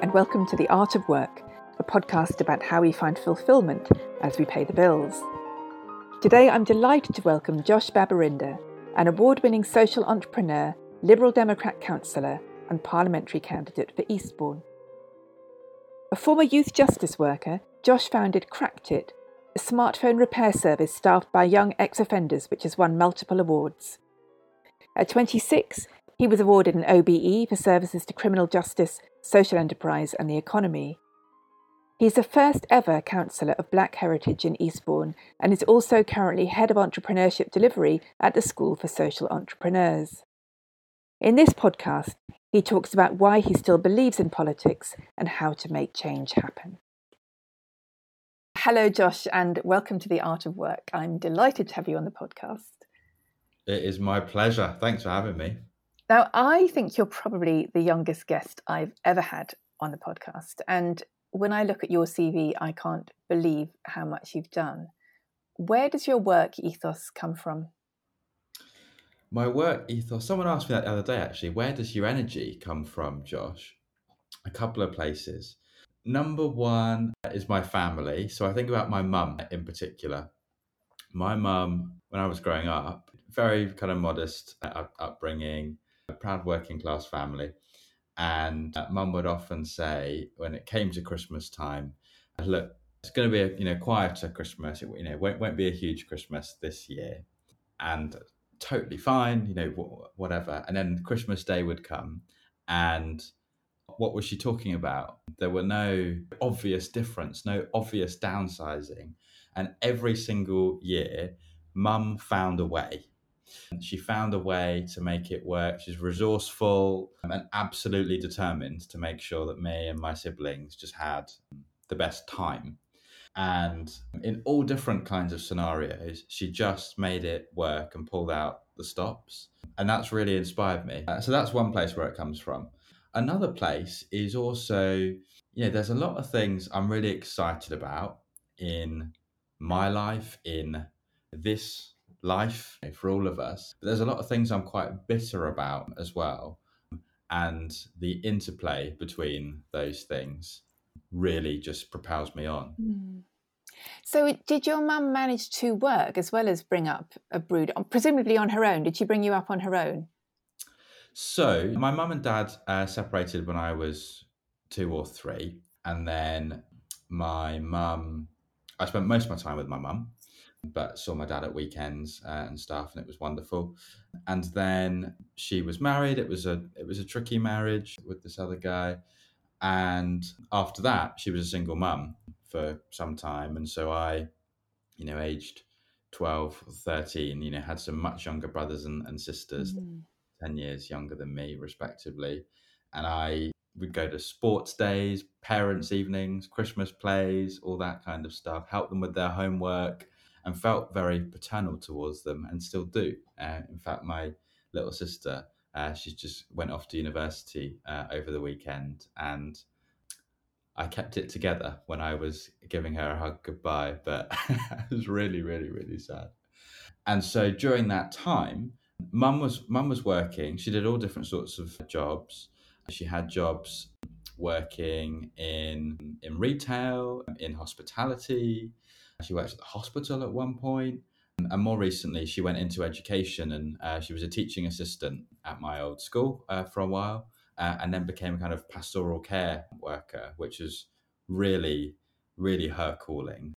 And welcome to The Art of Work, a podcast about how we find fulfillment as we pay the bills. Today, I'm delighted to welcome Josh Babarinde, an award winning social entrepreneur, Liberal Democrat councillor, and parliamentary candidate for Eastbourne. A former youth justice worker, Josh founded Cracked It, a smartphone repair service staffed by young ex offenders which has won multiple awards. At 26, he was awarded an OBE for services to criminal justice, social enterprise, and the economy. He is the first ever councillor of Black Heritage in Eastbourne and is also currently Head of Entrepreneurship Delivery at the School for Social Entrepreneurs. In this podcast, he talks about why he still believes in politics and how to make change happen. Hello, Josh, and welcome to The Art of Work. I'm delighted to have you on the podcast. It is my pleasure. Thanks for having me. Now, I think you're probably the youngest guest I've ever had on the podcast. And when I look at your CV, I can't believe how much you've done. Where does your work ethos come from? My work ethos, someone asked me that the other day actually. Where does your energy come from, Josh? A couple of places. Number one is my family. So I think about my mum in particular. My mum, when I was growing up, very kind of modest uh, up- upbringing, proud working class family. And uh, mum would often say, when it came to Christmas time, look, it's going to be a you know quieter Christmas. It, you know, won't won't be a huge Christmas this year, and totally fine. You know, whatever. And then Christmas Day would come, and what was she talking about? There were no obvious difference, no obvious downsizing, and every single year, Mum found a way she found a way to make it work. She's resourceful and absolutely determined to make sure that me and my siblings just had the best time. And in all different kinds of scenarios, she just made it work and pulled out the stops. And that's really inspired me. Uh, so that's one place where it comes from. Another place is also, you know, there's a lot of things I'm really excited about in my life, in this life for all of us. But there's a lot of things I'm quite bitter about as well. And the interplay between those things really just propels me on. Mm. So, did your mum manage to work as well as bring up a brood, presumably on her own? Did she bring you up on her own? So, my mum and dad uh, separated when I was two or three. And then my mum, I spent most of my time with my mum but saw my dad at weekends uh, and stuff, and it was wonderful. And then she was married. It was a it was a tricky marriage with this other guy, and after that, she was a single mum for some time, and so I, you know, aged 12 13 you know had some much younger brothers and, and sisters mm. 10 years younger than me respectively and i would go to sports days parents evenings christmas plays all that kind of stuff help them with their homework and felt very paternal towards them and still do. Uh, in fact, my little sister, uh, she just went off to university uh, over the weekend and I kept it together when I was giving her a hug goodbye, but it was really, really, really sad. And so during that time, mum was mum was working. She did all different sorts of jobs. She had jobs working in in retail, in hospitality, she worked at the hospital at one point, and more recently, she went into education and uh, she was a teaching assistant at my old school uh, for a while, uh, and then became a kind of pastoral care worker, which is really, really her calling.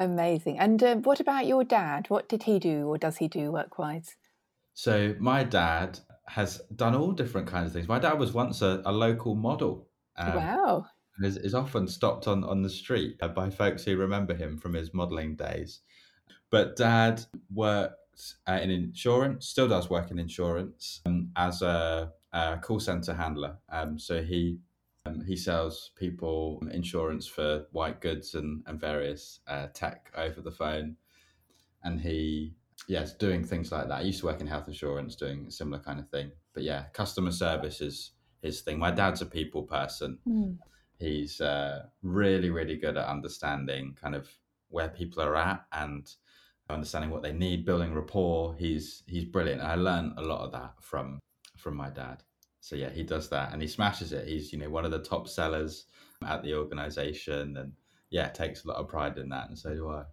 Amazing. And uh, what about your dad? What did he do, or does he do work wise? So my dad has done all different kinds of things. My dad was once a, a local model. Um, wow is, is often stopped on, on the street by folks who remember him from his modelling days. But dad worked uh, in insurance, still does work in insurance um, as a, a, call centre handler. Um, so he um, he sells people insurance for white goods and, and various uh, tech over the phone. And he, yes, doing things like that. I used to work in health insurance doing a similar kind of thing. But yeah, customer service is his thing. My dad's a people person. Mm. He's uh, really, really good at understanding kind of where people are at and understanding what they need, building rapport. He's he's brilliant. I learned a lot of that from from my dad. so yeah, he does that and he smashes it. He's you know one of the top sellers at the organization, and yeah, takes a lot of pride in that, and so do I.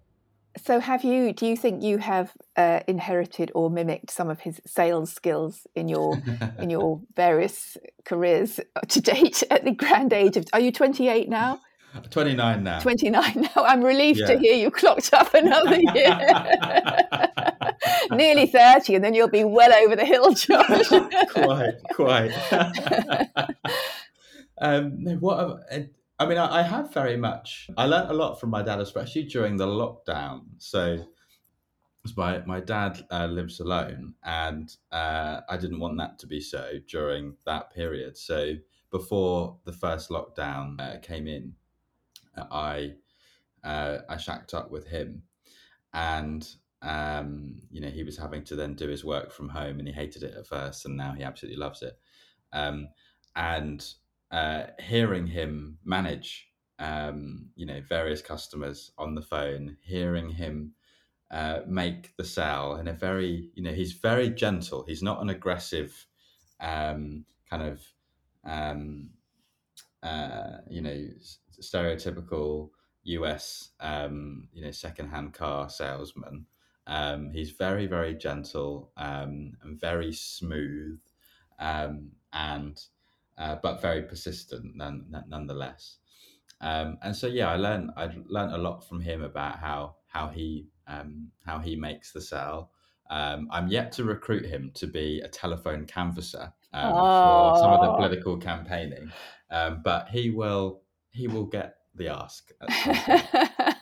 So, have you? Do you think you have uh, inherited or mimicked some of his sales skills in your in your various careers to date? At the grand age of, are you twenty eight now? 29 now. 29 now. I'm relieved yeah. to hear you clocked up another year. Nearly 30, and then you'll be well over the hill, Josh. quite, quite. um, what I mean, I, I have very much. I learned a lot from my dad, especially during the lockdown. So, my my dad uh, lives alone, and uh, I didn't want that to be so during that period. So, before the first lockdown uh, came in, I uh, I shacked up with him, and um, you know he was having to then do his work from home, and he hated it at first, and now he absolutely loves it. Um, and uh, hearing him manage, um, you know, various customers on the phone, hearing him uh, make the sale in a very, you know, he's very gentle. He's not an aggressive um, kind of, um, uh, you know, stereotypical US, um, you know, secondhand car salesman. Um, he's very, very gentle um, and very smooth, and uh, but very persistent none, nonetheless. Um, and so, yeah, I learned I learned a lot from him about how how he um, how he makes the sale. I'm yet to recruit him to be a telephone canvasser for some of the political campaigning, but he will he will get the ask.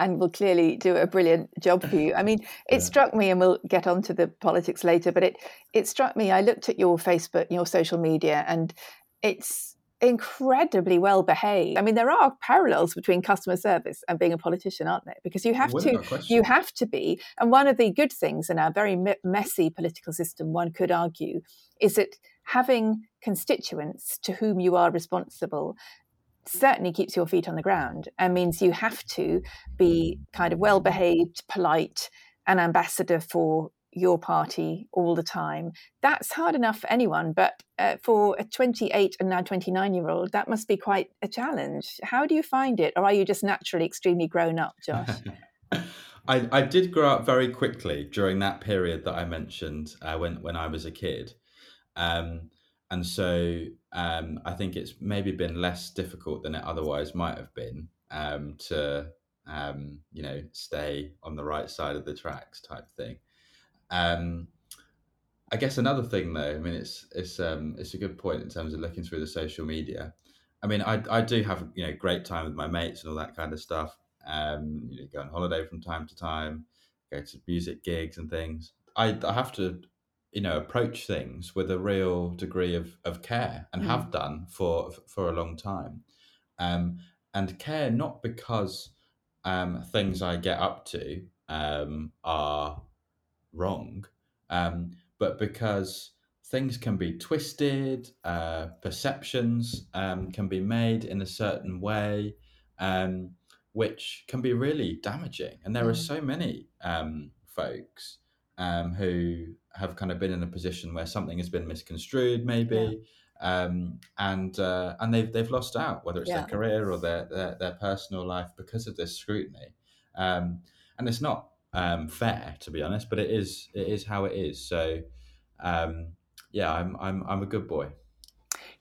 and will clearly do a brilliant job for you. I mean, it yeah. struck me, and we'll get onto the politics later, but it it struck me. I looked at your Facebook, your social media, and it's incredibly well behaved. I mean, there are parallels between customer service and being a politician, aren't there? Because you have to, you have to be. And one of the good things in our very messy political system, one could argue, is that having constituents to whom you are responsible certainly keeps your feet on the ground and means you have to be kind of well behaved, polite, an ambassador for your party all the time. That's hard enough for anyone, but uh, for a 28 and now 29 year old, that must be quite a challenge. How do you find it? Or are you just naturally extremely grown up, Josh? I, I did grow up very quickly during that period that I mentioned uh, when, when I was a kid. Um, and so um, I think it's maybe been less difficult than it otherwise might have been um, to um, you know stay on the right side of the tracks type thing. Um, I guess another thing though, I mean, it's it's um, it's a good point in terms of looking through the social media. I mean, I I do have you know great time with my mates and all that kind of stuff. Um, you know, go on holiday from time to time, go to music gigs and things. I, I have to you know approach things with a real degree of, of care and mm. have done for for a long time um, and care not because um, things i get up to um, are wrong um, but because things can be twisted uh, perceptions um, can be made in a certain way um, which can be really damaging and there mm. are so many folks um, who have kind of been in a position where something has been misconstrued, maybe, yeah. um, and uh, and they've they've lost out, whether it's yeah. their career or their, their, their personal life because of this scrutiny, um, and it's not um, fair to be honest, but it is it is how it is. So, um, yeah, I'm I'm I'm a good boy.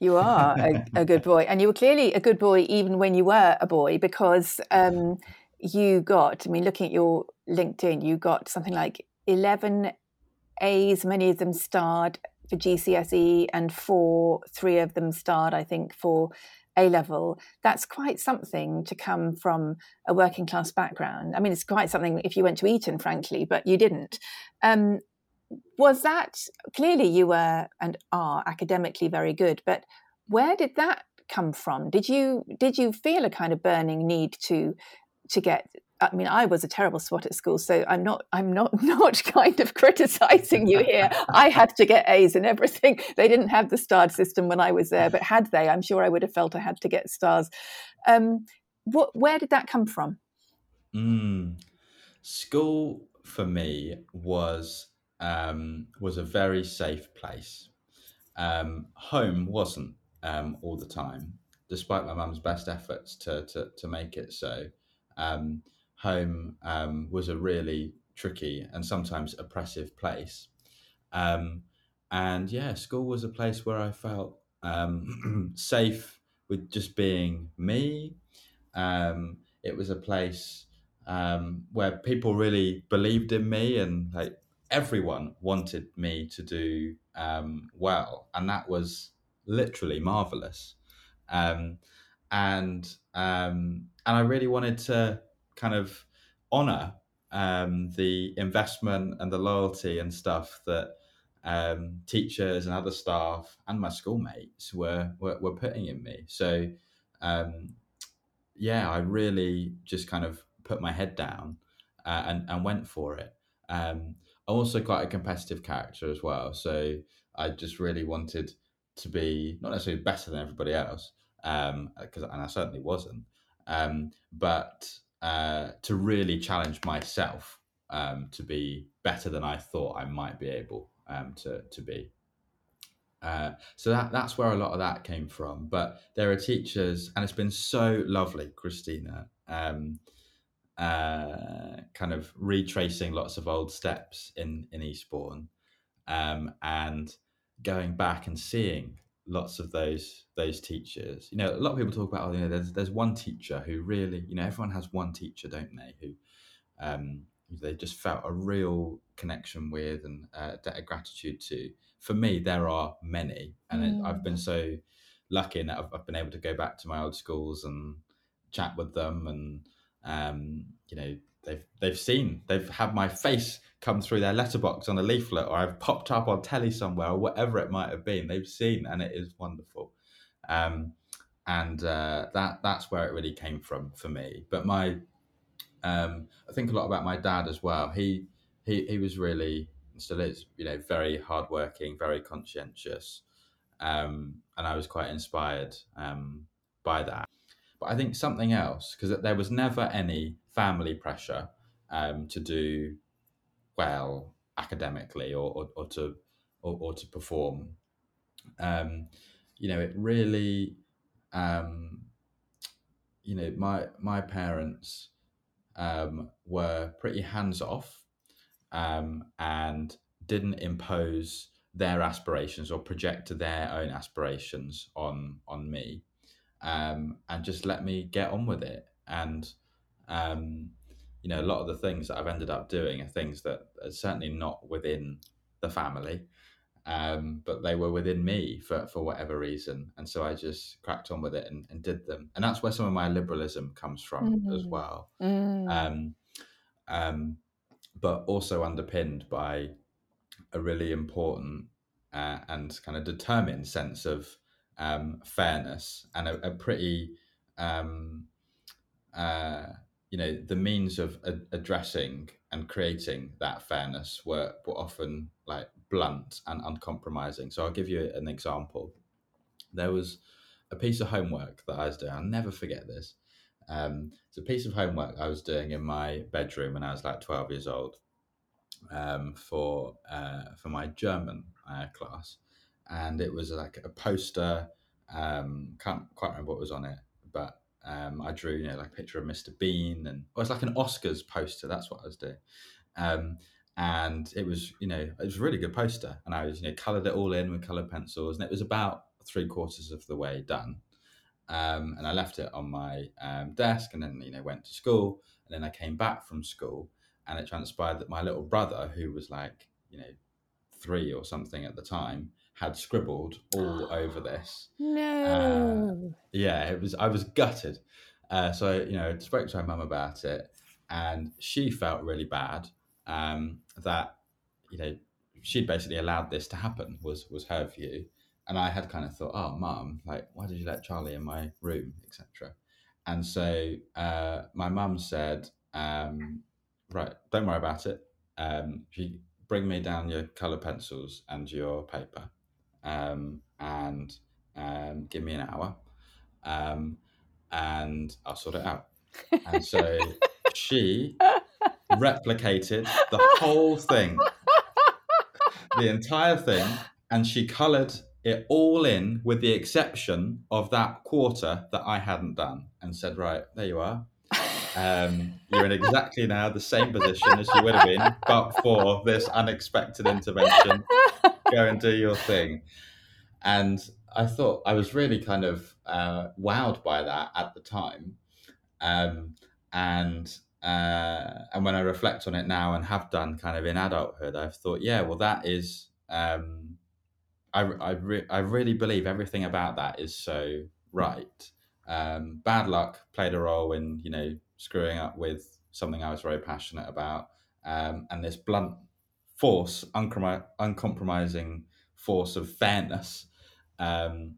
You are a, a, good boy, and you were clearly a good boy even when you were a boy because um, you got. I mean, looking at your LinkedIn, you got something like 11 A's, many of them starred for GCSE, and four, three of them starred, I think, for A level. That's quite something to come from a working class background. I mean, it's quite something if you went to Eton, frankly, but you didn't. Um, was that clearly you were and are academically very good, but where did that come from? Did you did you feel a kind of burning need to to get I mean, I was a terrible swot at school, so I'm not, I'm not, not kind of criticizing you here. I had to get A's and everything. They didn't have the starred system when I was there, but had they, I'm sure I would have felt I had to get stars. Um, what, where did that come from? Mm. School for me was um, was a very safe place. um, home wasn't um, all the time, despite my mum's best efforts to, to, to make it so. Um, home um, was a really tricky and sometimes oppressive place. Um, and yeah, school was a place where I felt um, safe with just being me. Um, it was a place where people really believed in me and like everyone wanted me to do um, well, and that was literally marvelous. Um, and um, and I really wanted to kind of honor um, the investment and the loyalty and stuff that um, teachers and other staff and my schoolmates were were, were putting in me. So um, yeah, I really just kind of put my head down uh, and and went for it. Um, I'm also quite a competitive character as well, so I just really wanted to be not necessarily better than everybody else, because and I certainly wasn't, um, but uh, to really challenge myself um, to be better than I thought I might be able um, to to be. Uh, so that that's where a lot of that came from. But there are teachers, and it's been so lovely, Christina, um, uh, kind of retracing lots of old steps in in Eastbourne, um, and going back and seeing lots of those those teachers. You know, a lot of people talk about, oh, you know, there's there's one teacher who really, you know, everyone has one teacher, don't they? Who um, they just felt a real connection with and uh, debt of gratitude to. For me, there are many, and it, I've been so lucky in that I've, I've been able to go back to my old schools and chat with them, and um, you know, they've they've seen, they've had my face come through their letterbox on a leaflet, or I've popped up on telly somewhere, or whatever it might have been. They've seen, and it is wonderful. Um, and uh, that that's where it really came from for me. But my um, I think a lot about my dad as well. He he he was really still is you know very hardworking, very conscientious, um, and I was quite inspired um, by that. But I think something else because there was never any family pressure um, to do well academically or or, or to or, or, to perform. Um, you know, it really, um, you know, my my parents um, were pretty hands off um, and didn't impose their aspirations or project their own aspirations on on me, um, and just let me get on with it. And um, you know, a lot of the things that I've ended up doing are things that are certainly not within the family, um, but they were within me for, for whatever reason. And so I just cracked on with it and, and did them. And that's where some of my liberalism comes from mm. as well. Mm. Um, um, but also underpinned by a really important uh, and kind of determined sense of um, fairness and a, a pretty, um, uh, you know, the means of a- addressing and creating that fairness were, were often like blunt and uncompromising. So I'll give you an example. There was a piece of homework that I was doing. I'll never forget this. Um, it's a piece of homework I was doing in my bedroom when I was like 12 years old um, for uh, for my German uh, class, and it was like a poster. Um, can't quite remember what was on it, but um, I drew you know like a picture of Mr. Bean, and it was like an Oscars poster. That's what I was doing. Um, and it was you know it was a really good poster and i was you know colored it all in with colored pencils and it was about three quarters of the way done um, and i left it on my um, desk and then you know went to school and then i came back from school and it transpired that my little brother who was like you know three or something at the time had scribbled all over this. No. Uh, yeah it was i was gutted. Uh, so you know spoke to my mum about it and she felt really bad um, that you know she'd basically allowed this to happen was was her view. And i had kind of thought oh mum like why did you let charlie in my room? etc and so uh, my mum said um, right don't worry about it. Um, she bring me down your color pencils and your paper um, and um, give me an hour um, and i'll sort it out and so she replicated the whole thing, the entire thing, and she coloured it all in with the exception of that quarter that I hadn't done and said, right, there you are. Um, you're in exactly now the same position as you would have been, but for this unexpected intervention. Go and do your thing. And I thought I was really kind of uh, wowed by that at the time. Um, and uh, and when I reflect on it now and have done kind of in adulthood, I've thought, yeah, well, that is. Um, I I, re- I really believe everything about that is so right. Um, bad luck played a role in you know screwing up with something I was very passionate about, um, and this blunt force, uncom- uncompromising force of fairness, um,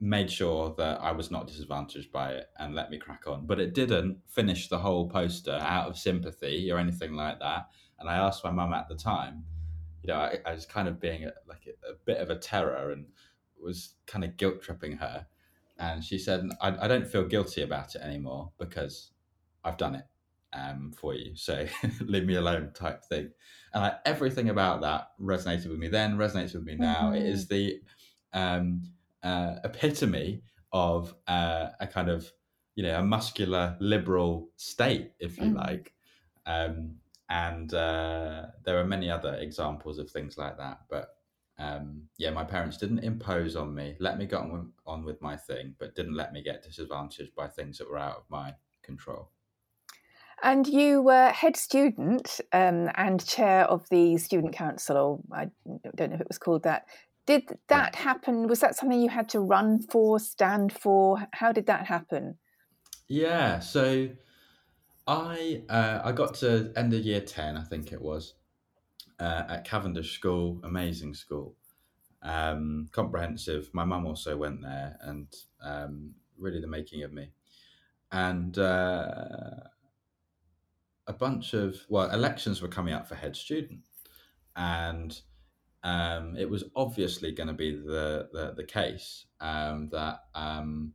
made sure that I was not disadvantaged by it and let me crack on. But it didn't finish the whole poster out of sympathy or anything like that. And I asked my mum at the time, you know, I, I was kind of being a, like a, a, bit of a terror and was kind of guilt tripping her. And she said, I, I don't feel guilty about it anymore because I've done it um, for you. So leave me alone type thing. And I, everything about that resonated with me then, resonates with me now. Mm-hmm. It is the um, uh, epitome of uh, a kind of, you know, a muscular liberal state, if you mm-hmm. like. Um, and uh, there are many other examples of things like that. But um, yeah, my parents didn't impose on me, let me get on on with my thing, but didn't let me get disadvantaged by things that were out of my control. And you were head student um, and chair of the student council, or I don't know if it was called that. Did that happen? Was that something you had to run for, stand for? How did that happen? Yeah, so I uh, I got to end of year ten, I think it was, uh, at Cavendish School, amazing school, um, comprehensive. My mum also went there, and um, really the making of me. And uh, a bunch of well, elections were coming up for head student, and um, it was obviously going to be the the, the case um, that um,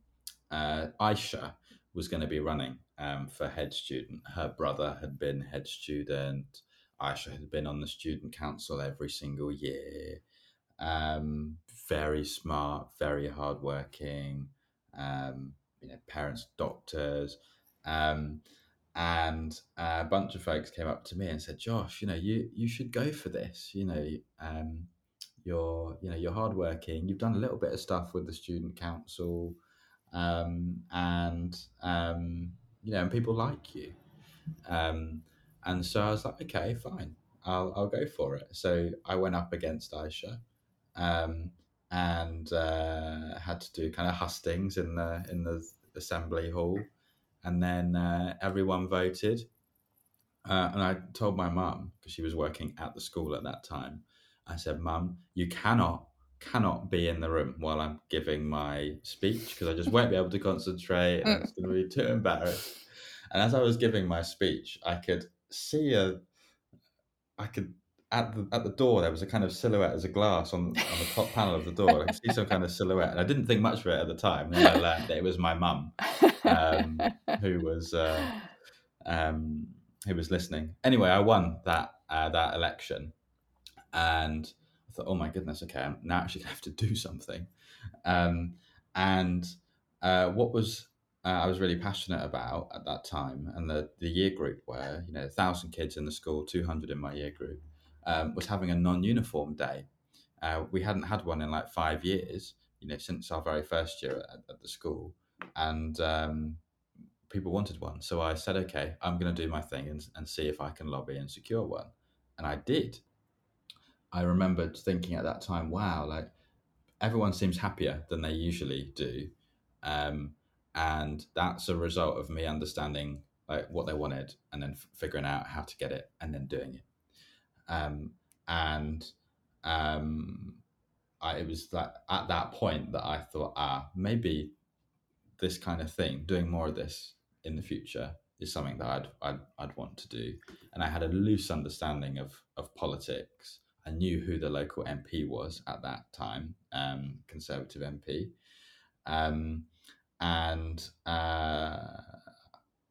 uh, Aisha was going to be running um, for head student. Her brother had been head student. Aisha had been on the student council every single year. Um, very smart, very hardworking. Um, you know, parents, doctors. Um, and a bunch of folks came up to me and said, "Josh, you know, you you should go for this. You know, um, you're you know you're hardworking. You've done a little bit of stuff with the student council, um, and um, you know, and people like you." Um, and so I was like, "Okay, fine, I'll I'll go for it." So I went up against Aisha. Um, and uh, had to do kind of hustings in the in the assembly hall and then uh, everyone voted. Uh, and I told my mum because she was working at the school at that time. I said, "Mum, you cannot cannot be in the room while I'm giving my speech because I just won't be able to concentrate and it's going to be too embarrassed." And as I was giving my speech, I could see a, I could at the at the door there was a kind of silhouette as a glass on on the top panel of the door. I could see some kind of silhouette, and I didn't think much of it at the time. Then I learned that it was my mum um, who was uh, um, who was listening. Anyway, I won that uh, that election, and I thought, oh my goodness, okay, I'm now actually gonna have to do something. Um, and uh, what was uh, I was really passionate about at that time, and the the year group where you know a thousand kids in the school, two hundred in my year group, um, was having a non-uniform day. Uh, we hadn't had one in like five years, you know, since our very first year at, at the school and um, people wanted one. So I said, okay, I'm going to do my thing and, and see if I can lobby and secure one. And I did. I remembered thinking at that time, wow, like everyone seems happier than they usually do. Um, and that's a result of me understanding like what they wanted and then f- figuring out how to get it and then doing it. Um, and um, I, it was that at that point that I thought, ah, maybe this kind of thing, doing more of this in the future is something that I'd, I'd, I'd want to do. And I had a loose understanding of, of politics. I knew who the local MP was at that time, um, Conservative MP. Um, and uh,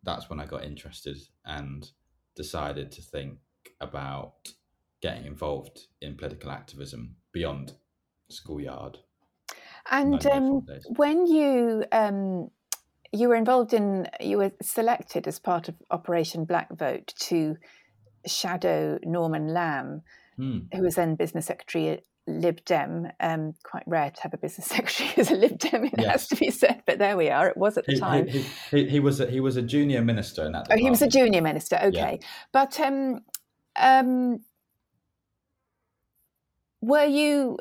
that's when I got interested and decided to think about getting involved in political activism beyond schoolyard And um, when you um, you were involved in, you were selected as part of Operation Black Vote to shadow Norman Lamb, mm. who was then business secretary at Lib Dem. Um, quite rare to have a business secretary as a Lib Dem, it yes. has to be said, but there we are. It was at the he, time. He, he, he, was a, he was a junior minister in that. Department. Oh, he was a junior minister. Okay, yeah. but um, um, were you?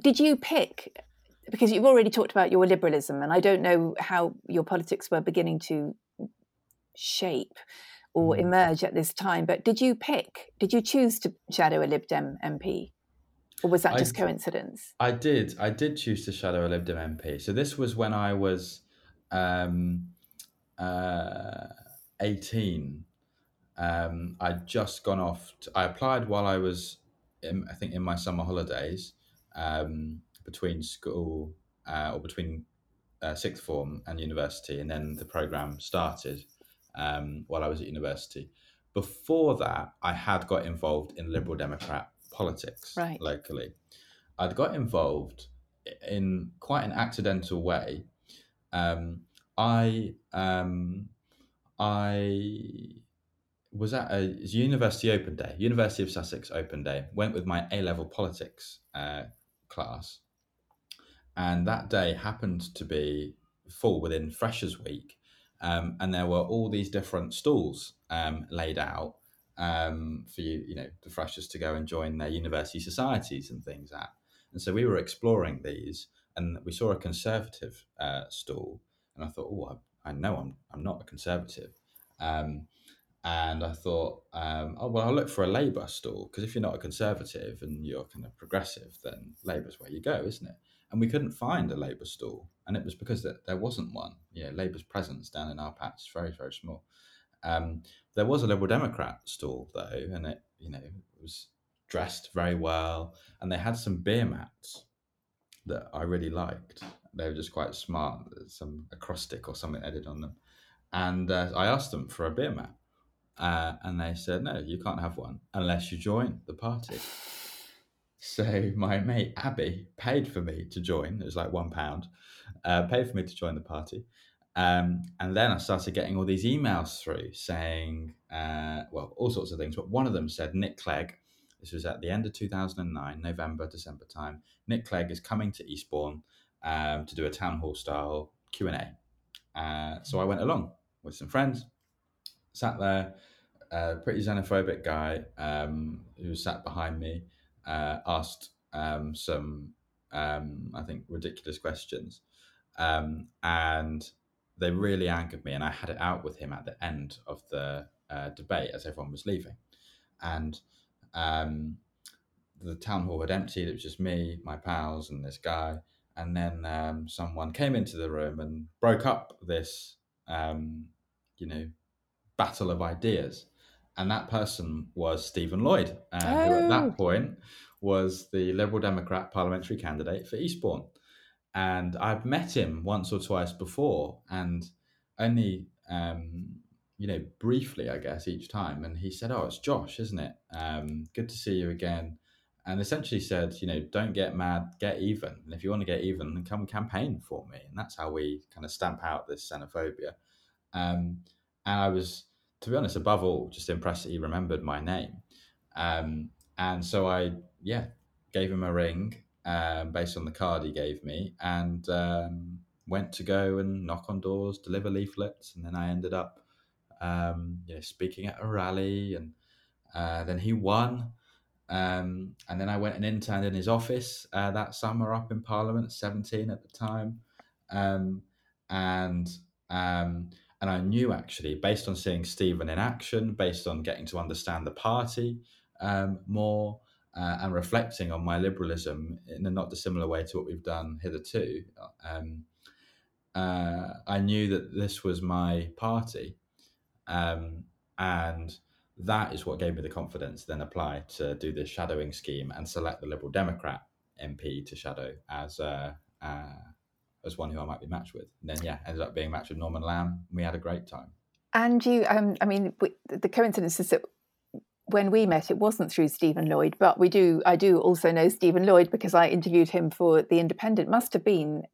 Did you pick? Because you've already talked about your liberalism, and I don't know how your politics were beginning to shape or mm. emerge at this time. But did you pick? Did you choose to shadow a Lib Dem MP? Or was that just I, coincidence? I did. I did choose to shadow a Lib Dem MP. So this was when I was um, uh, 18. Um, I'd just gone off. To, I applied while I was, in, I think, in my summer holidays um, between school uh, or between uh, sixth form and university, and then the program started um, while I was at university. Before that, I had got involved in Liberal Democrat politics right. locally. I'd got involved in quite an accidental way. Um, I um, I was at a University Open Day, University of Sussex Open Day. Went with my A level politics uh, class, and that day happened to be fall within Freshers Week, um, and there were all these different stalls um, laid out um, for you, you know, the freshers to go and join their university societies and things at. And so we were exploring these, and we saw a conservative uh, stall, and I thought, oh, I, I, know I'm I'm not a conservative. Um, and I thought, um, oh well, I'll look for a Labour stall because if you're not a conservative and you're kind of progressive, then Labour's where you go, isn't it? And we couldn't find a Labour stall, and it was because there wasn't one. Yeah, Labour's presence down in our patch is very very small. Um, there was a Liberal Democrat stall though, and it you know was dressed very well, and they had some beer mats that I really liked. They were just quite smart. some acrostic or something added on them, and uh, I asked them for a beer mat, uh, and they said no, you can't have one unless you join the party. So my mate Abby paid for me to join. It was like one pound. Uh, paid for me to join the party, um, and then I started getting all these emails through saying, uh, well, all sorts of things. But one of them said, Nick Clegg, this was at the end of 2009, November, December time. Nick Clegg is coming to Eastbourne um, to do a town hall style Q&A. Uh, so I went along with some friends, sat there, a pretty xenophobic guy um, who sat behind me, uh, asked um, some, um, I think, ridiculous questions. Um, and they really angered me, and I had it out with him at the end of the uh, debate as everyone was leaving, and um, the town hall had emptied. It was just me, my pals, and this guy. And then um, someone came into the room and broke up this, um, you know, battle of ideas. And that person was Stephen Lloyd, uh, oh. who at that oh. point was the Liberal Democrat parliamentary candidate for Eastbourne and I've met him once or twice before, and only um, you know briefly, I guess, each time. And he said, "Oh, it's Josh, isn't it? Um, good to see you again." And essentially said, "You know, don't get mad, get even. And if you want to get even, then come campaign for me." And that's how we kind of stamp out this xenophobia. Um, and I was, to be honest, above all, just impressed that he remembered my name. Um, and so I, yeah, gave him a ring um, based on the card he gave me, and um, went to go and knock on doors, deliver leaflets, and then I ended up, um, you know, speaking at a rally, and uh, then he won. Um, and then I went and interned in his office uh, that summer up in Parliament, 17 at the time. Um, and and I knew actually, based on seeing Stephen in action, based on getting to understand the party um, more, uh, and reflecting on my liberalism in a not dissimilar way to what we've done hitherto, um, uh, I knew that this was my party. Um, and that is what gave me the confidence then apply to do this shadowing scheme and select the Liberal Democrat MP to shadow as uh, uh, as one who I might be matched with. And then, yeah, ended up being matched with Norman Lamb. We had a great time. And you, um, I mean, the coincidence is that when we met, it wasn't through Stephen Lloyd, but we do. I do also know Stephen Lloyd because I interviewed him for the Independent. Must have been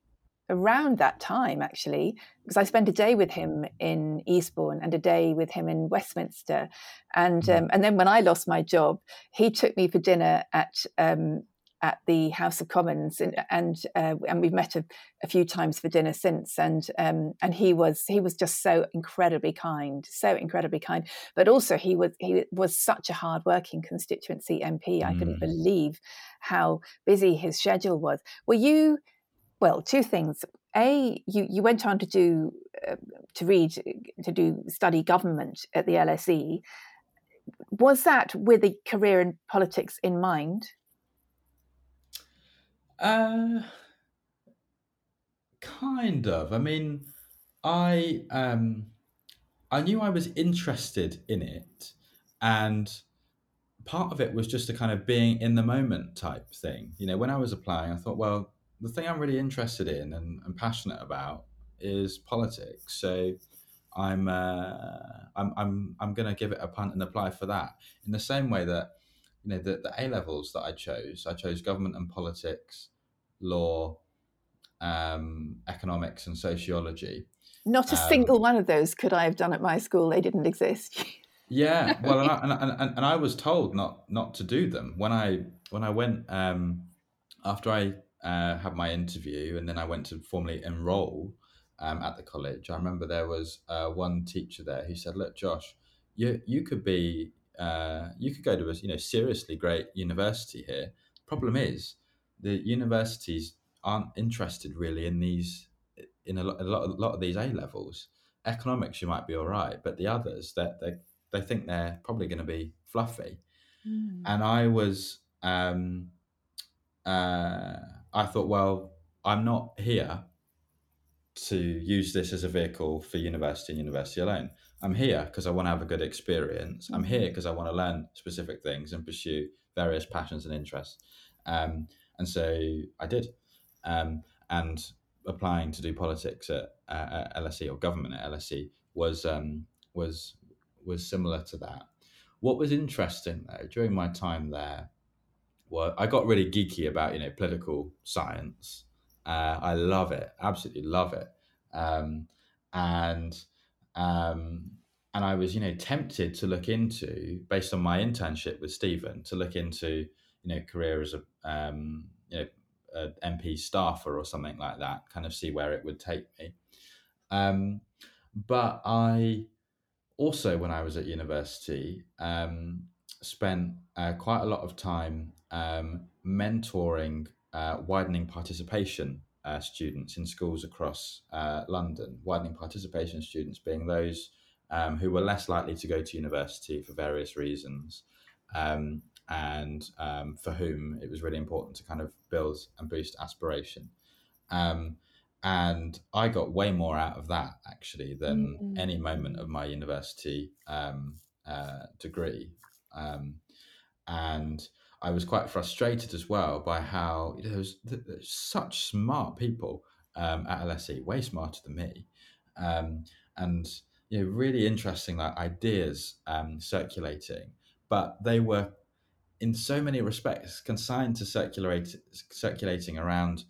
around that time actually because i spent a day with him in eastbourne and a day with him in westminster and mm. um, and then when i lost my job he took me for dinner at um, at the House of Commons, and and, uh, and we've met a, a, few times for dinner since. And um, and he was he was just so incredibly kind, so incredibly kind. But also he was he was such a hardworking constituency MP. Mm. I couldn't mm. believe how busy his schedule was. Were you? Well, two things. A, you you went on to do uh, to read to do study government at the LSE. Was that with a career in politics in mind? Uh, kind of. I mean, I um, I knew I was interested in it, and part of it was just a kind of being in the moment type thing. You know, when I was applying, I thought, well, the thing I'm really interested in and, and passionate about is politics. So I'm uh, I'm I'm I'm going to give it a punt and apply for that. In the same way that you know the, the A levels that I chose, I chose government and politics, law, um, economics, and sociology. Not a um, single one of those could I have done at my school. They didn't exist. yeah, well, and I, and, and, and I was told not not to do them when I when I went um, after I uh, had my interview, and then I went to formally enroll um, at the college. I remember there was uh, one teacher there who said, "Look, Josh, you you could be uh, you could go to a you know seriously great university here. Problem is, the universities aren't interested really in these in a lot, a lot, a lot of these A levels. Economics, you might be all right, but the others, that they, they think they're probably going to be fluffy. Mm. And I was, um, uh, I thought, well, I'm not here to use this as a vehicle for university and university alone. I'm here because I want to have a good experience. I'm here because. I want to learn specific things and pursue various passions and interests. Um, and so I did. Um, and applying to do politics at, at, LSE or government at LSE was um, was was similar to that. What was interesting though during my time there, well, I got really geeky about you know political science. Uh, I love it, absolutely love it, um, and um, and I was you know tempted to look into based on my internship with Stephen to look into you know career as a um, you know a MP staffer or something like that, kind of see where it would take me. Um, but I also, when I was at university, um, spent uh, quite a lot of time um, mentoring uh, widening participation uh, students in schools across uh, London. Widening participation students being those um, who were less likely to go to university for various reasons. And um, for whom it was really important to kind of build and boost aspiration. Um, and I got way more out of that actually than mm-hmm. any moment of my university um, uh, degree. Um, and I was quite frustrated as well by how you know, there's, there's such smart people um, at LSE, way smarter than me, um, and you know really interesting like ideas circulating, but they were in so many respects consigned to circulate circulating around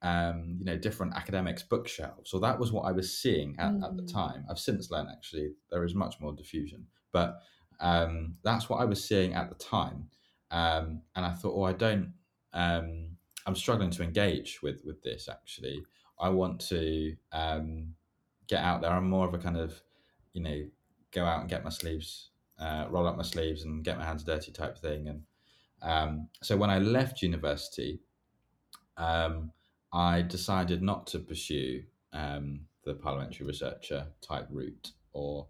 um, you know different academics bookshelves. So that was what i was seeing at, mm. at the mm. time. I've since learned actually there is much more diffusion. But um, that's what i was seeing at the time. Um, and i thought oh i don't um, i'm struggling to engage with with this actually. I want to um, get out there. I'm more of a kind of you know go out and get my sleeves uh, roll up my sleeves and get my hands dirty type thing and um, so when I left university, um, I decided not to pursue um, the parliamentary researcher type route, or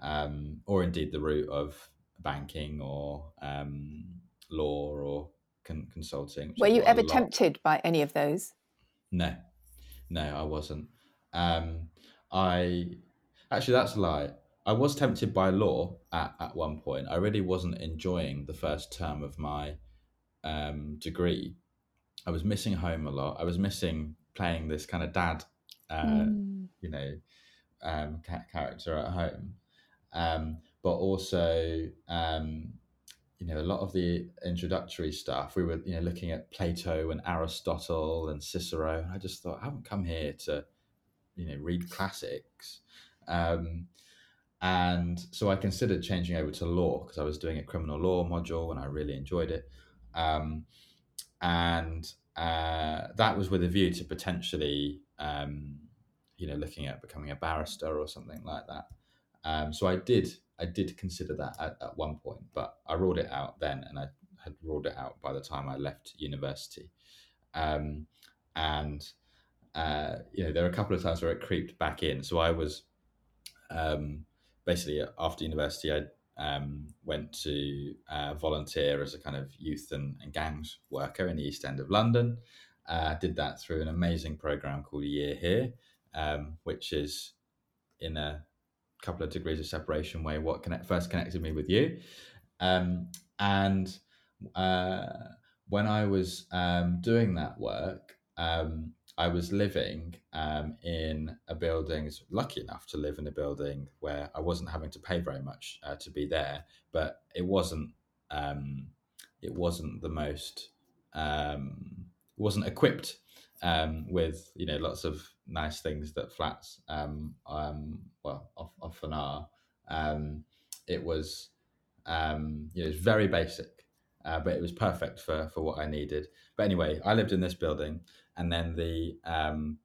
um, or indeed the route of banking or um, law or con- consulting. Were you ever tempted by any of those? No, no, I wasn't. Um, I actually that's a lie. I was tempted by law at, at one point. I really wasn't enjoying the first term of my um, degree. I was missing home a lot. I was missing playing this kind of dad, uh, mm. you know, um, ca- character at home. Um, but also, um, you know, a lot of the introductory stuff, we were, you know, looking at Plato and Aristotle and Cicero. And I just thought, I haven't come here to, you know, read classics. Um, and so I considered changing over to law because I was doing a criminal law module and I really enjoyed it. Um, and uh, that was with a view to potentially, um, you know, looking at becoming a barrister or something like that. Um, so I did I did consider that at, at one point, but I ruled it out then, and I had ruled it out by the time I left university. Um, and uh, you know, there were a couple of times where it creeped back in. So I was um, basically after university, I um, went to uh, volunteer as a kind of youth and, and, gangs worker in the East End of London. Uh, did that through an amazing program called Year Here, um, which is in a couple of degrees of separation way what connect, first connected me with you. Um, and uh, when I was um, doing that work, um, I was living um, in a building, lucky enough to live in a building where I wasn't having to pay very much uh, to be there, but it wasn't um, it wasn't the most um, wasn't equipped um, with you know lots of nice things that flats um, um, well often are. Um, it was um, you know it's very basic, uh, but it was perfect for for what I needed. But anyway, I lived in this building, and then the um,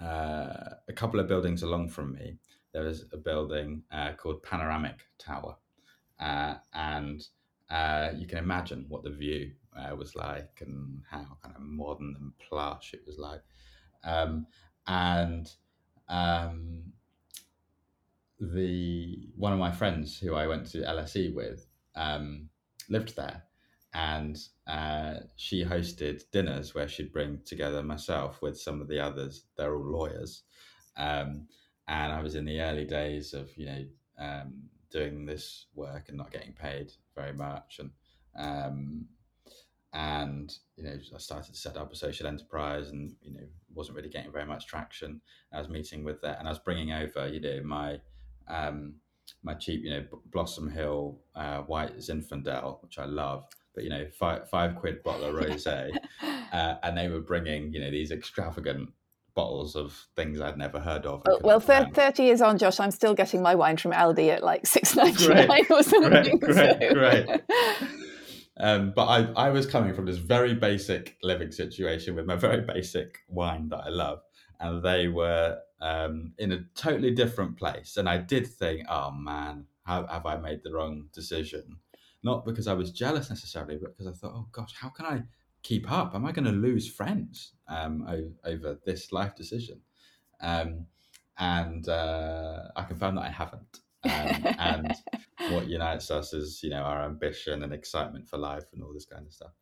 uh, a couple of buildings along from me, there was a building uh, called Panoramic Tower, uh, and uh, you can imagine what the view uh, was like and how kind of modern and plush it was like. Um, and um, the one of my friends who I went to LSE with um, lived there, and uh, she hosted dinners where she'd bring together myself with some of the others. They're all lawyers, um, and I was in the early days of you know um, doing this work and not getting paid very much, and um, and you know I started to set up a social enterprise and you know wasn't really getting very much traction. I was meeting with that and I was bringing over you know my um, my cheap you know Blossom Hill uh, white Zinfandel which I love, but you know five five quid bottle of rosé, uh, and they were bringing you know these extravagant bottles of things I'd never heard of. Oh, well, thir- 30 years on, Josh, I'm still getting my wine from Aldi at like six ninety nine or something. Great, great, so. great. Um, but I, I was coming from this very basic living situation with my very basic wine that I love. And they were um, in a totally different place. And I did think, oh man, how, have I made the wrong decision? Not because I was jealous necessarily, but because I thought, oh gosh, how can I keep up? Am I going to lose friends um, over, over, this life decision? Um, and uh, I confirm that I haven't. Um, and what unites us is you know our ambition and excitement for life and all this kind of stuff.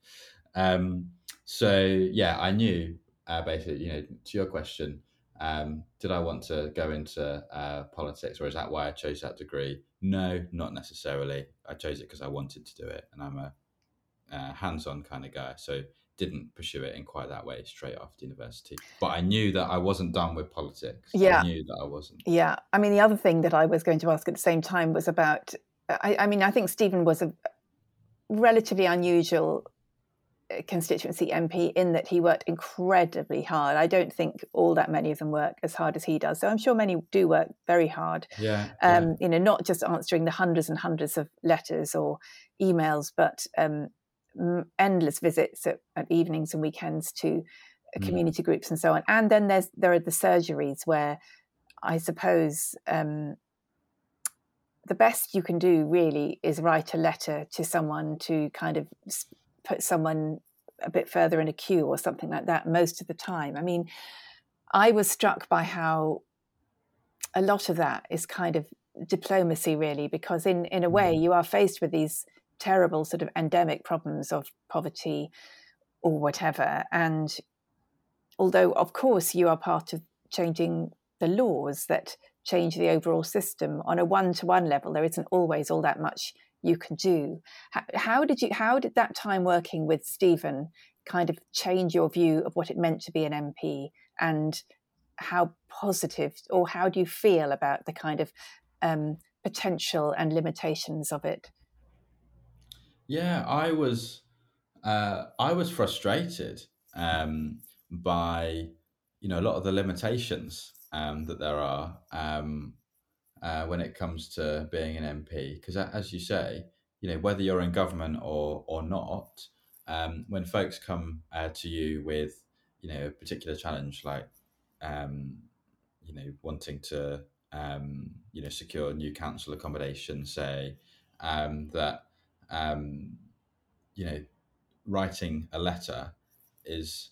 Um, so yeah, I knew uh, basically, you know, to your question, um, did I want to go into uh, politics, or is that why I chose that degree? No, not necessarily. I chose it because I wanted to do it, and I'm a uh, hands-on kind of guy. So didn't pursue it in quite that way straight after university. But I knew that I wasn't done with politics. Yeah. I knew that I wasn't. Yeah. I mean, the other thing that I was going to ask at the same time was about, I, I mean, I think Stephen was a relatively unusual constituency MP in that he worked incredibly hard. I don't think all that many of them work as hard as he does. So I'm sure many do work very hard. Yeah. Um, yeah. You know, not just answering the hundreds and hundreds of letters or emails, but um, endless visits at, at, evenings and weekends to uh, mm. community groups and so on. And then there's there are the surgeries where I suppose um, the best you can do really is write a letter to someone to kind of put someone a bit further in a queue or something like that most of the time. I mean, I was struck by how a lot of that is kind of diplomacy really because in in a way mm. you are faced with these terrible sort of endemic problems of poverty or whatever. And although, of course, you are part of changing the laws that change the overall system on a one-to-one level, there isn't always all that much you can do. How, how did you? How did that time working with Stephen kind of change your view of what it meant to be an MP and how positive or how do you feel about the kind of um, potential and limitations of it? Yeah, I was uh, I was frustrated um, by you know a lot of the limitations um, that there are um, uh, when it comes to being an MP. Because as you say, you know whether you're in government or or not, um, when folks come uh, to you with you know a particular challenge like um, you know wanting to um, you know secure new council accommodation, say um, that um, you know writing a letter is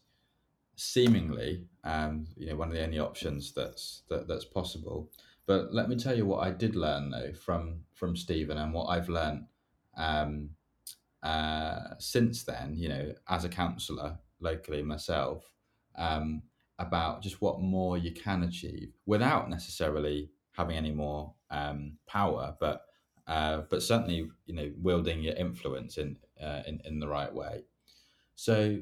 seemingly um, you know one of the only options that's that, that's possible. But let me tell you what I did learn though from from Stephen and what I've learned um, uh, since then. You know, as a councillor locally myself, um, about just what more you can achieve without necessarily having any more um, power, but uh, but certainly you know wielding your influence in uh, in in the right way. So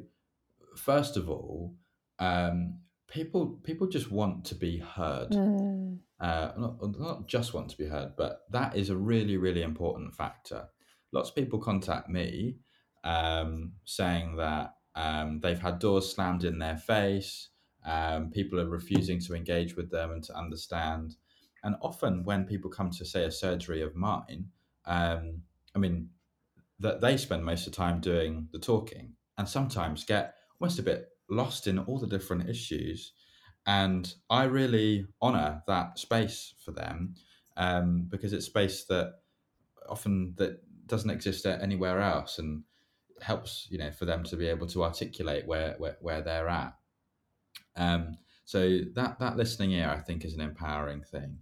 first of all, um, people people just want to be heard. Mm. Uh, not, not just want to be heard, but that is a really really important factor. Lots of people contact me um, saying that um, they've had doors slammed in their face. Um, people are refusing to engage with them and to understand. And often, when people come to say a surgery of mine, um, I mean, that they spend most of the time doing the talking and sometimes get almost a bit lost in all the different issues. And I really honor that space for them um, because it's space that often that doesn't exist anywhere else and helps you know for them to be able to articulate where where, where they're at. Um, so that that listening ear, I think, is an empowering thing.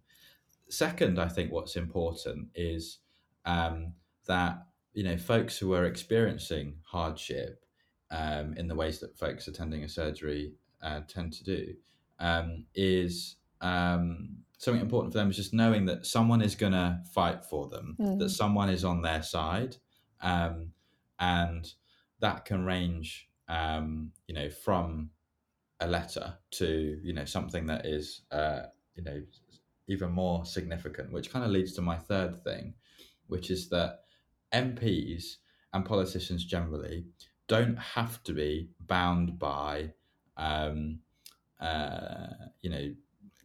Second, I think what's important is um, that you know folks who are experiencing hardship um, in the ways that folks attending a surgery uh, tend to do um, is um, something important for them is just knowing that someone is going to fight for them, Mm. that someone is on their side, um, and that can range, um, you know, from a letter to you know something that is uh, you know even more significant, which kind of leads to my third thing, which is that MPs and politicians generally don't have to be bound by um, uh, you know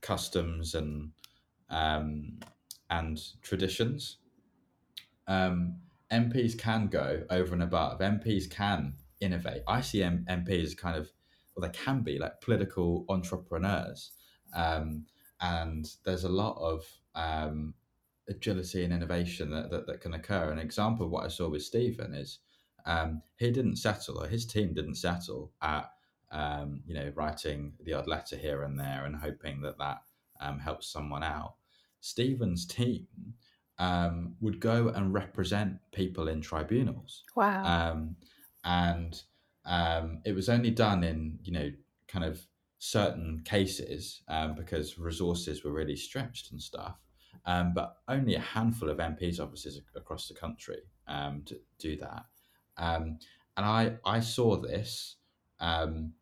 customs and um, and traditions. Um, MPs can go over and above. MPs can innovate. I see M- MPs kind of well, they can be like political entrepreneurs, um, and there's a lot of um, agility and innovation that, that, that can occur. An example of what I saw with Stephen is um, he didn't settle, or his team didn't settle at um, you know writing the odd letter here and there and hoping that that um, helps someone out. Stephen's team um, would go and represent people in tribunals, Wow. um, and um, it was only done in you know kind of certain cases um, because resources were really stretched and stuff. Um, but only a handful of MPs offices across the country um, to do that. Um, and I, I saw this um,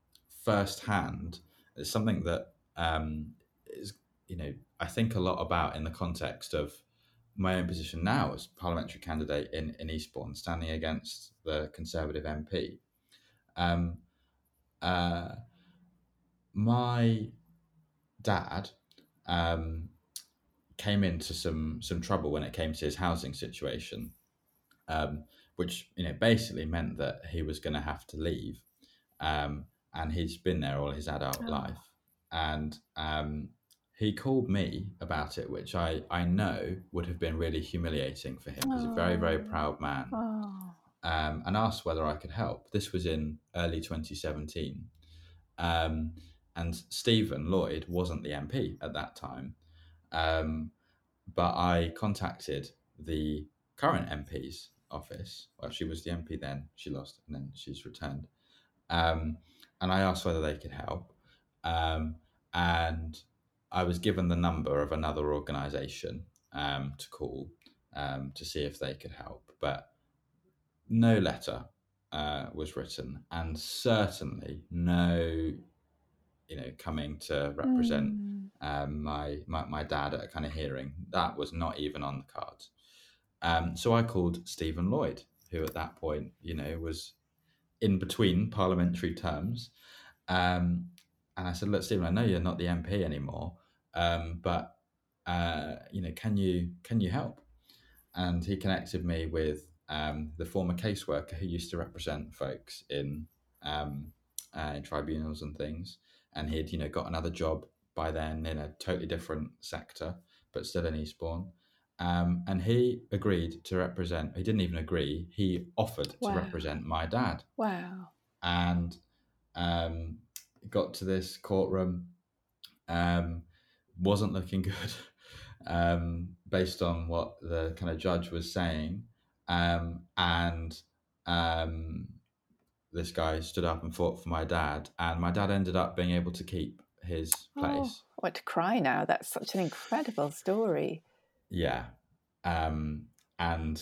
firsthand. It's something that um, is, you know, I think a lot about in the context of my own position now as parliamentary candidate in, in Eastbourne, standing against the Conservative MP. Um, uh, my dad um, came into some some trouble when it came to his housing situation, um, which you know basically meant that he was going to have to leave, um, and he's been there all his adult Oh. life, and um, he called me about it, which I I know would have been really humiliating for him. He's a very very Oh. proud man Oh. um, and asked whether I could help. This was in early 2017. Um, and Stephen Lloyd wasn't the MP at that time. Um, but I contacted the current MP's office. Well, she was the MP then, she lost, and then she's returned. Um, and I asked whether they could help. Um, and I was given the number of another organisation um, to call um, to see if they could help. But no letter uh, was written, and certainly no, you know, coming to represent Mm. um, my, my my dad at a kind of hearing. That was not even on the cards. Um, so I called Stephen Lloyd, who at that point, you know, was in between parliamentary terms. Um, and I said, "Look, Stephen, I know you're not the MP anymore, um, but uh, you know, can you can you help?" And he connected me with um, the former caseworker who used to represent folks in um, uh, in tribunals and things, and he'd you know got another job by then in a totally different sector, but still in Eastbourne. Um, and he agreed to represent. He didn't even agree. He offered Wow. to represent my dad, Wow. and um, got to this courtroom. Um, wasn't looking good, um, based on what the kind of judge was saying. Um, and um, this guy stood up and fought for my dad, and my dad ended up being able to keep his Oh, place. I want to cry now. That's such an incredible story. Yeah. Um, and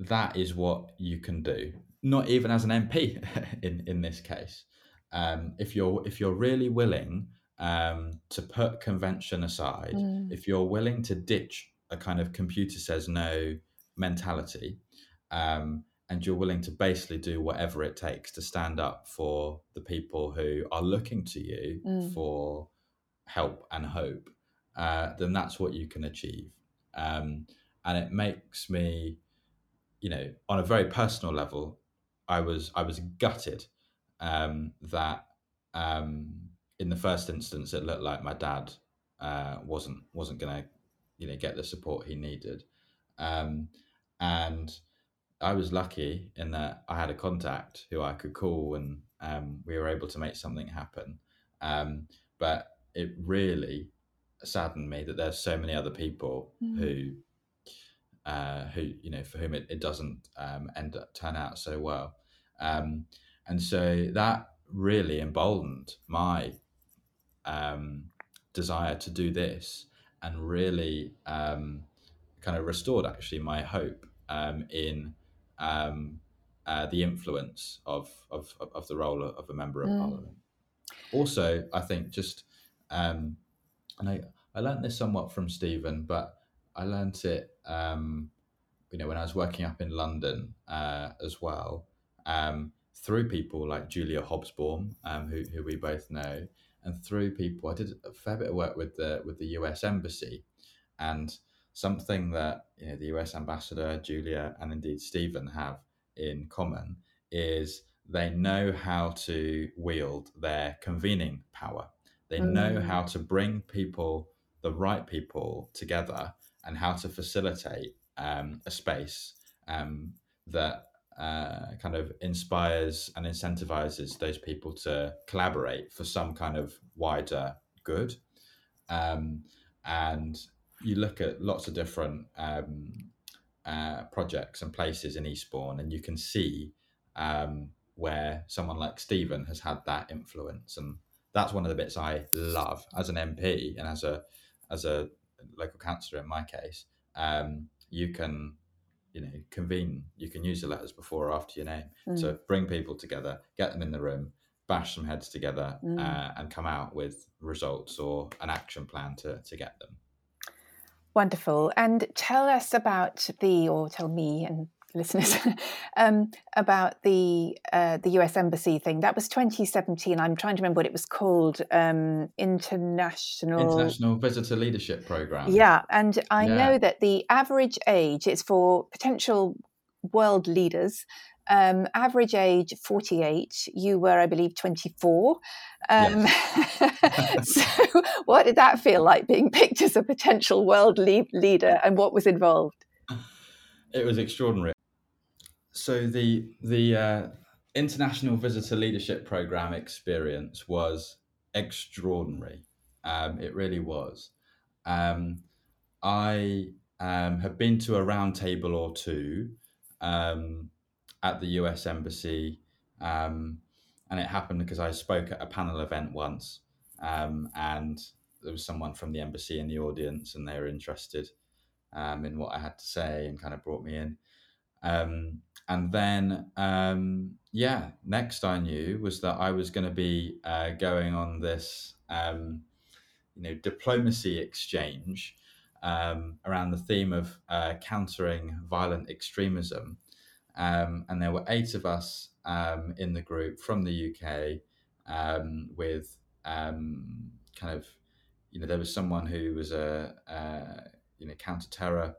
that is what you can do. Not even as an MP in, in this case. Um, if you're if you're really willing um, to put convention aside, Mm. if you're willing to ditch a kind of computer says no mentality, um, and you're willing to basically do whatever it takes to stand up for the people who are looking to you Mm. for help and hope, uh, then that's what you can achieve. Um, and it makes me, you know, on a very personal level, I was I was gutted um, that um, in the first instance it looked like my dad uh, wasn't wasn't going to, you know, get the support he needed, um, and I was lucky in that I had a contact who I could call and um, we were able to make something happen. Um, but it really saddened me that there's so many other people Mm. who, uh, who you know, for whom it, it doesn't um, end up turn out so well. Um, and so that really emboldened my um, desire to do this and really um, kind of restored actually my hope um, in um, uh, the influence of, of, of- the role of a member of Mm. parliament. Also, I think just, um, and I, I learned this somewhat from Stephen, but I learned it, um, you know, when I was working up in London uh, as well, um, through people like Julia Hobsbawm, um, who, who we both know, and through people, I did a fair bit of work with the with the U.S. Embassy, and something that you know the U.S. Ambassador Julia and indeed Stephen have in common is they know how to wield their convening power. They know Mm. how to bring people, the right people, together, and how to facilitate um, a space um, that uh, kind of inspires and incentivizes those people to collaborate for some kind of wider good. Um, and you look at lots of different um, uh, projects and places in Eastbourne, and you can see um, where someone like Stephen has had that influence, and that's one of the bits I love as an MP and as a as a local councillor in my case. Um, you can you know convene, you can use the letters before or after your name Mm. to bring people together, get them in the room, bash some heads together, Mm. uh, and come out with results or an action plan to to get them. Wonderful. And tell us about the, or tell me and listeners um, about the uh, the US Embassy thing. That was 2017. I'm trying to remember what it was called. Um, International. International Visitor Leadership Program. Yeah, and I Yeah. know that the average age is for potential world leaders. Um, average age 48. You were, I believe, 24. Um, so, what did that feel like being picked as a potential world le- leader, and what was involved? It was extraordinary. So the the uh, International Visitor Leadership Program experience was extraordinary. Um, it really was. Um, I um, have been to a roundtable or two um, at the US Embassy, um, and it happened because I spoke at a panel event once, um, and there was someone from the embassy in the audience, and they were interested um, in what I had to say and kind of brought me in. Um, and then, um, yeah, next I knew was that I was going to be uh, going on this, um, you know, diplomacy exchange um, around the theme of uh, countering violent extremism. Um, and there were eight of us um, in the group from the UK um, with um, kind of, you know, there was someone who was a, a you know, counter-terror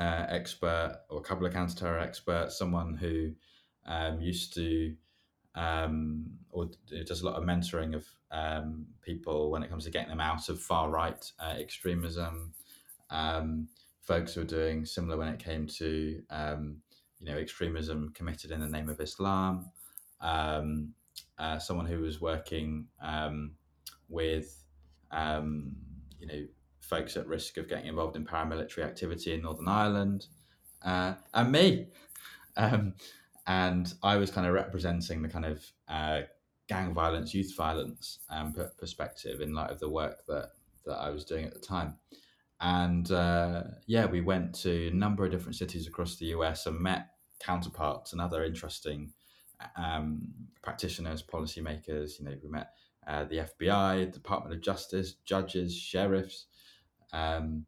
uh, expert or a couple of counter-terror experts, someone who um, used to um, or does a lot of mentoring of um, people when it comes to getting them out of far right uh, extremism. Um, folks who are doing similar when it came to um, you know extremism committed in the name of Islam. Um, uh, someone who was working with you know folks at risk of getting involved in paramilitary activity in Northern Ireland, uh, and me. Um, and I was kind of representing the kind of uh, gang violence, youth violence um, perspective in light of the work that that I was doing at the time. And uh, yeah, we went to a number of different cities across the US and met counterparts and other interesting um, practitioners, policymakers. You know, we met uh, the FBI, Department of Justice, judges, sheriffs, um,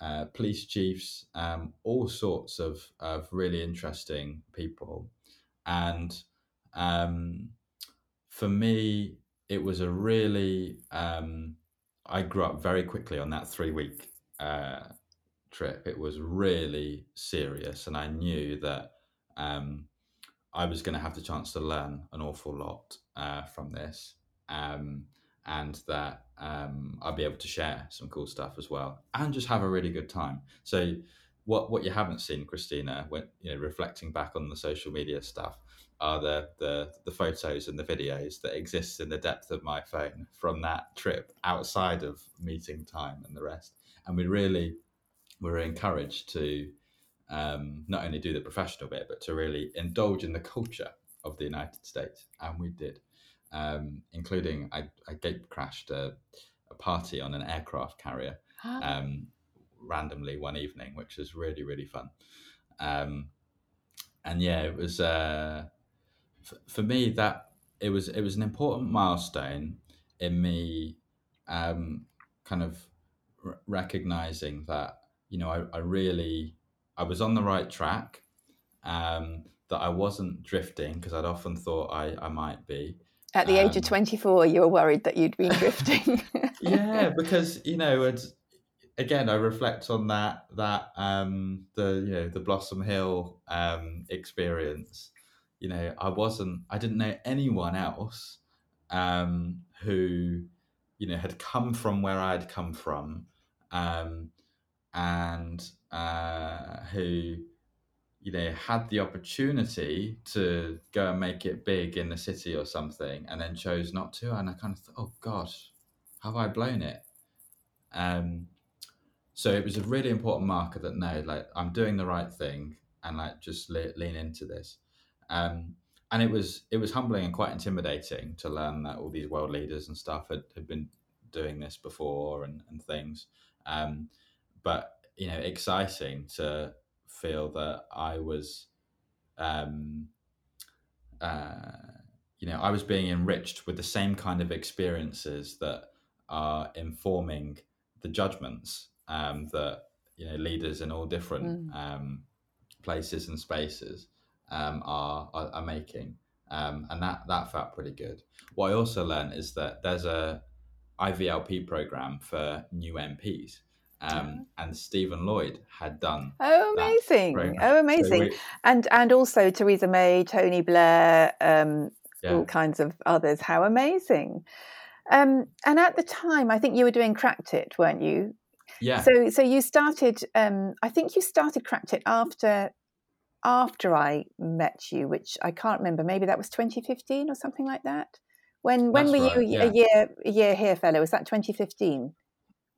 uh, police chiefs, um, all sorts of, of really interesting people. And um, for me, it was a really, um, I grew up very quickly on that three week uh, trip. It was really serious. And I knew that um, I was going to have the chance to learn an awful lot uh, from this. Um, and that um, I'll be able to share some cool stuff as well, and just have a really good time. So, what what you haven't seen, Christina, when you know reflecting back on the social media stuff, are the the the photos and the videos that exist in the depth of my phone from that trip outside of meeting time and the rest. And we really were encouraged to um, not only do the professional bit, but to really indulge in the culture of the United States, and we did um, including I, I gate crashed a, a, party on an aircraft carrier um, randomly one evening, which was really really fun. Um, and yeah, it was uh, f- for me that it was it was an important milestone in me um, kind of r- recognizing that you know I, I really I was on the right track. Um, that I wasn't drifting because I'd often thought I, I might be, at the um, age of um, 24, you were worried that you'd been drifting. yeah, because, you know, again, I reflect on that, that, um, the, you know, the Blossom Hill, um, experience. You know, I wasn't, I didn't know anyone else, um, who, you know, had come from where I'd come from, um, and, uh, who, know had the opportunity to go and make it big in the city or something and then chose not to and i kind of thought oh gosh have i blown it? Um so it was a really important marker that no like i'm doing the right thing and like just le- lean into this. Um and it was it was humbling and quite intimidating to learn that all these world leaders and stuff had, had been doing this before and, and things. Um but you know exciting to feel that I was, um, uh, you know, I was being enriched with the same kind of experiences that are informing the judgments um, that you know leaders in all different mm. um, places and spaces um, are, are, are making, um, and that that felt pretty good. What I also learned is that there's a IVLP program for new MPs, um, and Stephen Lloyd had done. Oh, amazing! Oh, amazing! So we, and and also Theresa May, Tony Blair, um, yeah. all kinds of others. How amazing! Um, and at the time, I think you were doing Cracked It, weren't you? Yeah. So so you started. Um, I think you started Cracked It after after I met you, which I can't remember. Maybe that was 2015 or something like that. When when That's were right, you yeah. a year a year here fellow? Was that 2015?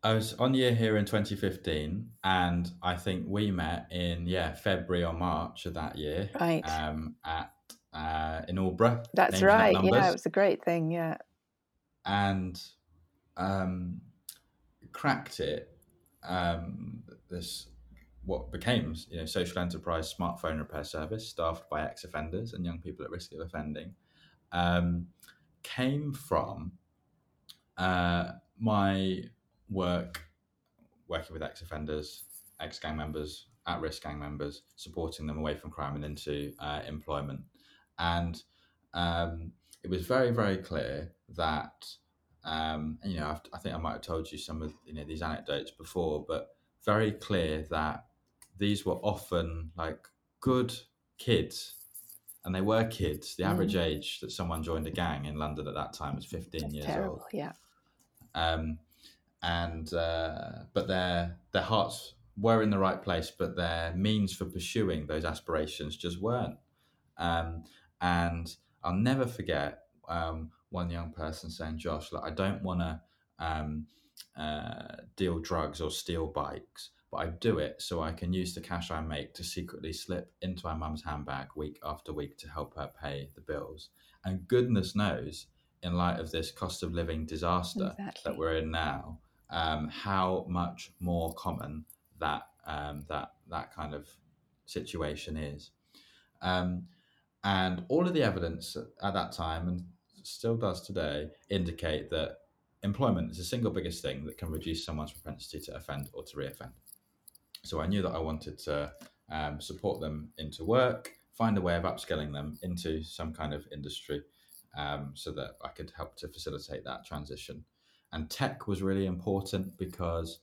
I was on year here in 2015, and I think we met in yeah February or March of that year, right? Um, at uh, in Aldeburgh. That's right. Yeah, it was a great thing. Yeah, and um, cracked it. Um, this what became you know social enterprise smartphone repair service staffed by ex-offenders and young people at risk of offending um, came from uh, my work working with ex offenders, ex gang members, at-risk gang members, supporting them away from crime and into uh, employment. And um, it was very, very clear that, um, you know, I've, i think I might have told you some of you know these anecdotes before, but very clear that these were often like good kids and they were kids. The average mm. age that someone joined a gang in London at that time was 15 That's years terrible. old. Yeah. Um, and uh, but their their hearts were in the right place, but their means for pursuing those aspirations just weren't. Um, and I'll never forget um, one young person saying, "Josh, like I don't want to um, uh, deal drugs or steal bikes." but I do it so I can use the cash I make to secretly slip into my mum's handbag week after week to help her pay the bills. And goodness knows, in light of this cost of living disaster exactly. that we're in now, um, how much more common that um, that that kind of situation is. Um, and all of the evidence at that time and still does today indicate that employment is the single biggest thing that can reduce someone's propensity to offend or to reoffend. So I knew that I wanted to um, support them into work, find a way of upskilling them into some kind of industry um, so that I could help to facilitate that transition. And tech was really important because,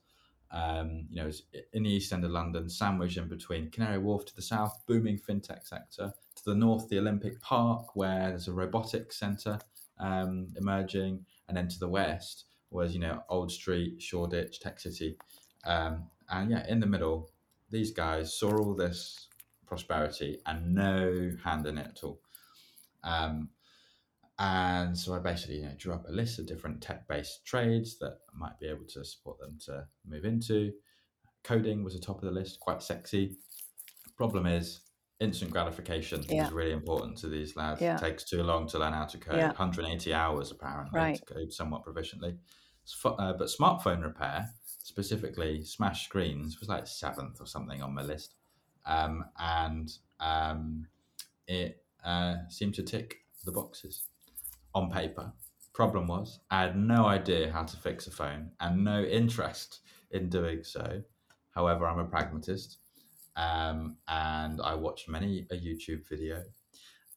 um, you know, in the east end of London, sandwiched in between Canary Wharf to the south, booming fintech sector, to the north, the Olympic Park, where there's a robotics centre um, emerging, and then to the west was, you know, Old Street, Shoreditch, Tech City. Um, and yeah, in the middle, these guys saw all this prosperity and no hand in it at all. Um, and so I basically you know, drew up a list of different tech based trades that I might be able to support them to move into. Coding was the top of the list, quite sexy. Problem is, instant gratification yeah. is really important to these lads. Yeah. It takes too long to learn how to code, yeah. 180 hours apparently right. to code somewhat proficiently. Uh, but smartphone repair specifically smash screens was like seventh or something on my list um, and um, it uh, seemed to tick the boxes on paper problem was i had no idea how to fix a phone and no interest in doing so however i'm a pragmatist um, and i watched many a youtube video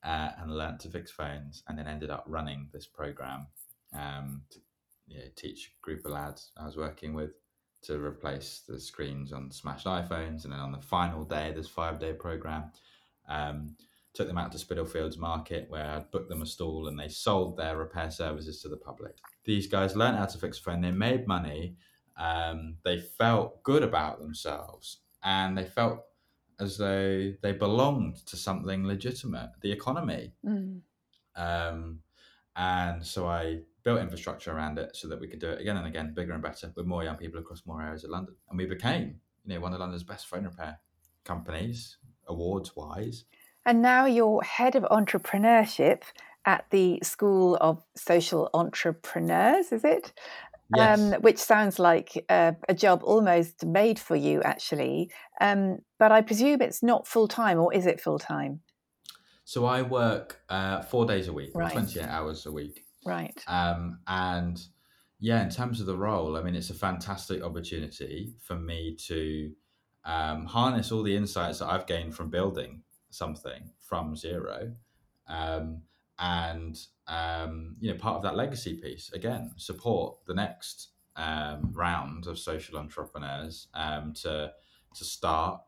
uh, and learned to fix phones and then ended up running this program um, to you know, teach a group of lads i was working with to replace the screens on smashed iPhones. And then on the final day, this five day program, um, took them out to Spitalfields Market where I'd booked them a stall and they sold their repair services to the public. These guys learned how to fix a phone, they made money, um, they felt good about themselves, and they felt as though they belonged to something legitimate, the economy. Mm. Um, and so I built infrastructure around it so that we could do it again and again, bigger and better, with more young people across more areas of London. And we became, you know, one of London's best phone repair companies, awards wise. And now you're head of entrepreneurship at the School of Social Entrepreneurs, is it? Yes. Um, which sounds like a, a, job almost made for you, actually. Um, but I presume it's not full time, or is it full time? So I work uh, four days a week, right. 28 hours a week. Right. Um, and yeah, in terms of the role, I mean, it's a fantastic opportunity for me to um, harness all the insights that I've gained from building something from zero. Um, and, um, you know, part of that legacy piece, again, support the next um, round of social entrepreneurs um, to, to start,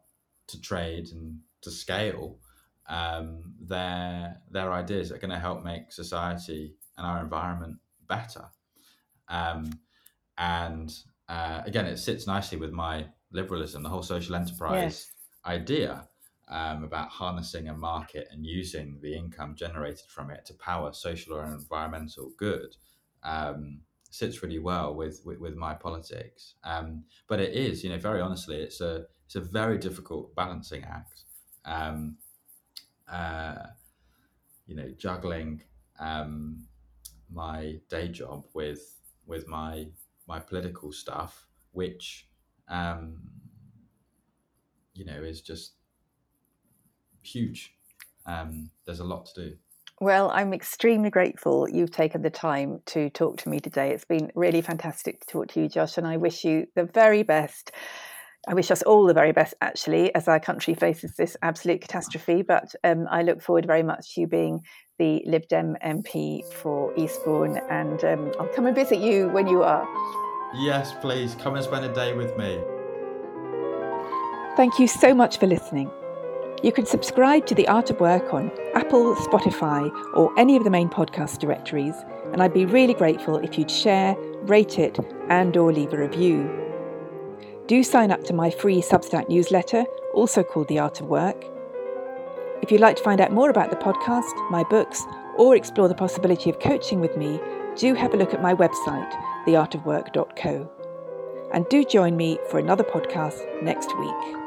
to trade, and to scale um, their, their ideas that are going to help make society and our environment better. Um, and uh, again, it sits nicely with my liberalism, the whole social enterprise yes. idea um, about harnessing a market and using the income generated from it to power social or environmental good. Um, sits really well with, with, with my politics. Um, but it is, you know, very honestly, it's a it's a very difficult balancing act. Um, uh, you know, juggling um, my day job with with my my political stuff, which um, you know is just huge. Um, there's a lot to do. Well, I'm extremely grateful you've taken the time to talk to me today. It's been really fantastic to talk to you, Josh, and I wish you the very best I wish us all the very best, actually, as our country faces this absolute catastrophe. But um, I look forward very much to you being the Lib Dem MP for Eastbourne, and um, I'll come and visit you when you are. Yes, please come and spend a day with me. Thank you so much for listening. You can subscribe to The Art of Work on Apple, Spotify, or any of the main podcast directories, and I'd be really grateful if you'd share, rate it, and or leave a review. Do sign up to my free Substack newsletter, also called The Art of Work. If you'd like to find out more about the podcast, my books, or explore the possibility of coaching with me, do have a look at my website, theartofwork.co. And do join me for another podcast next week.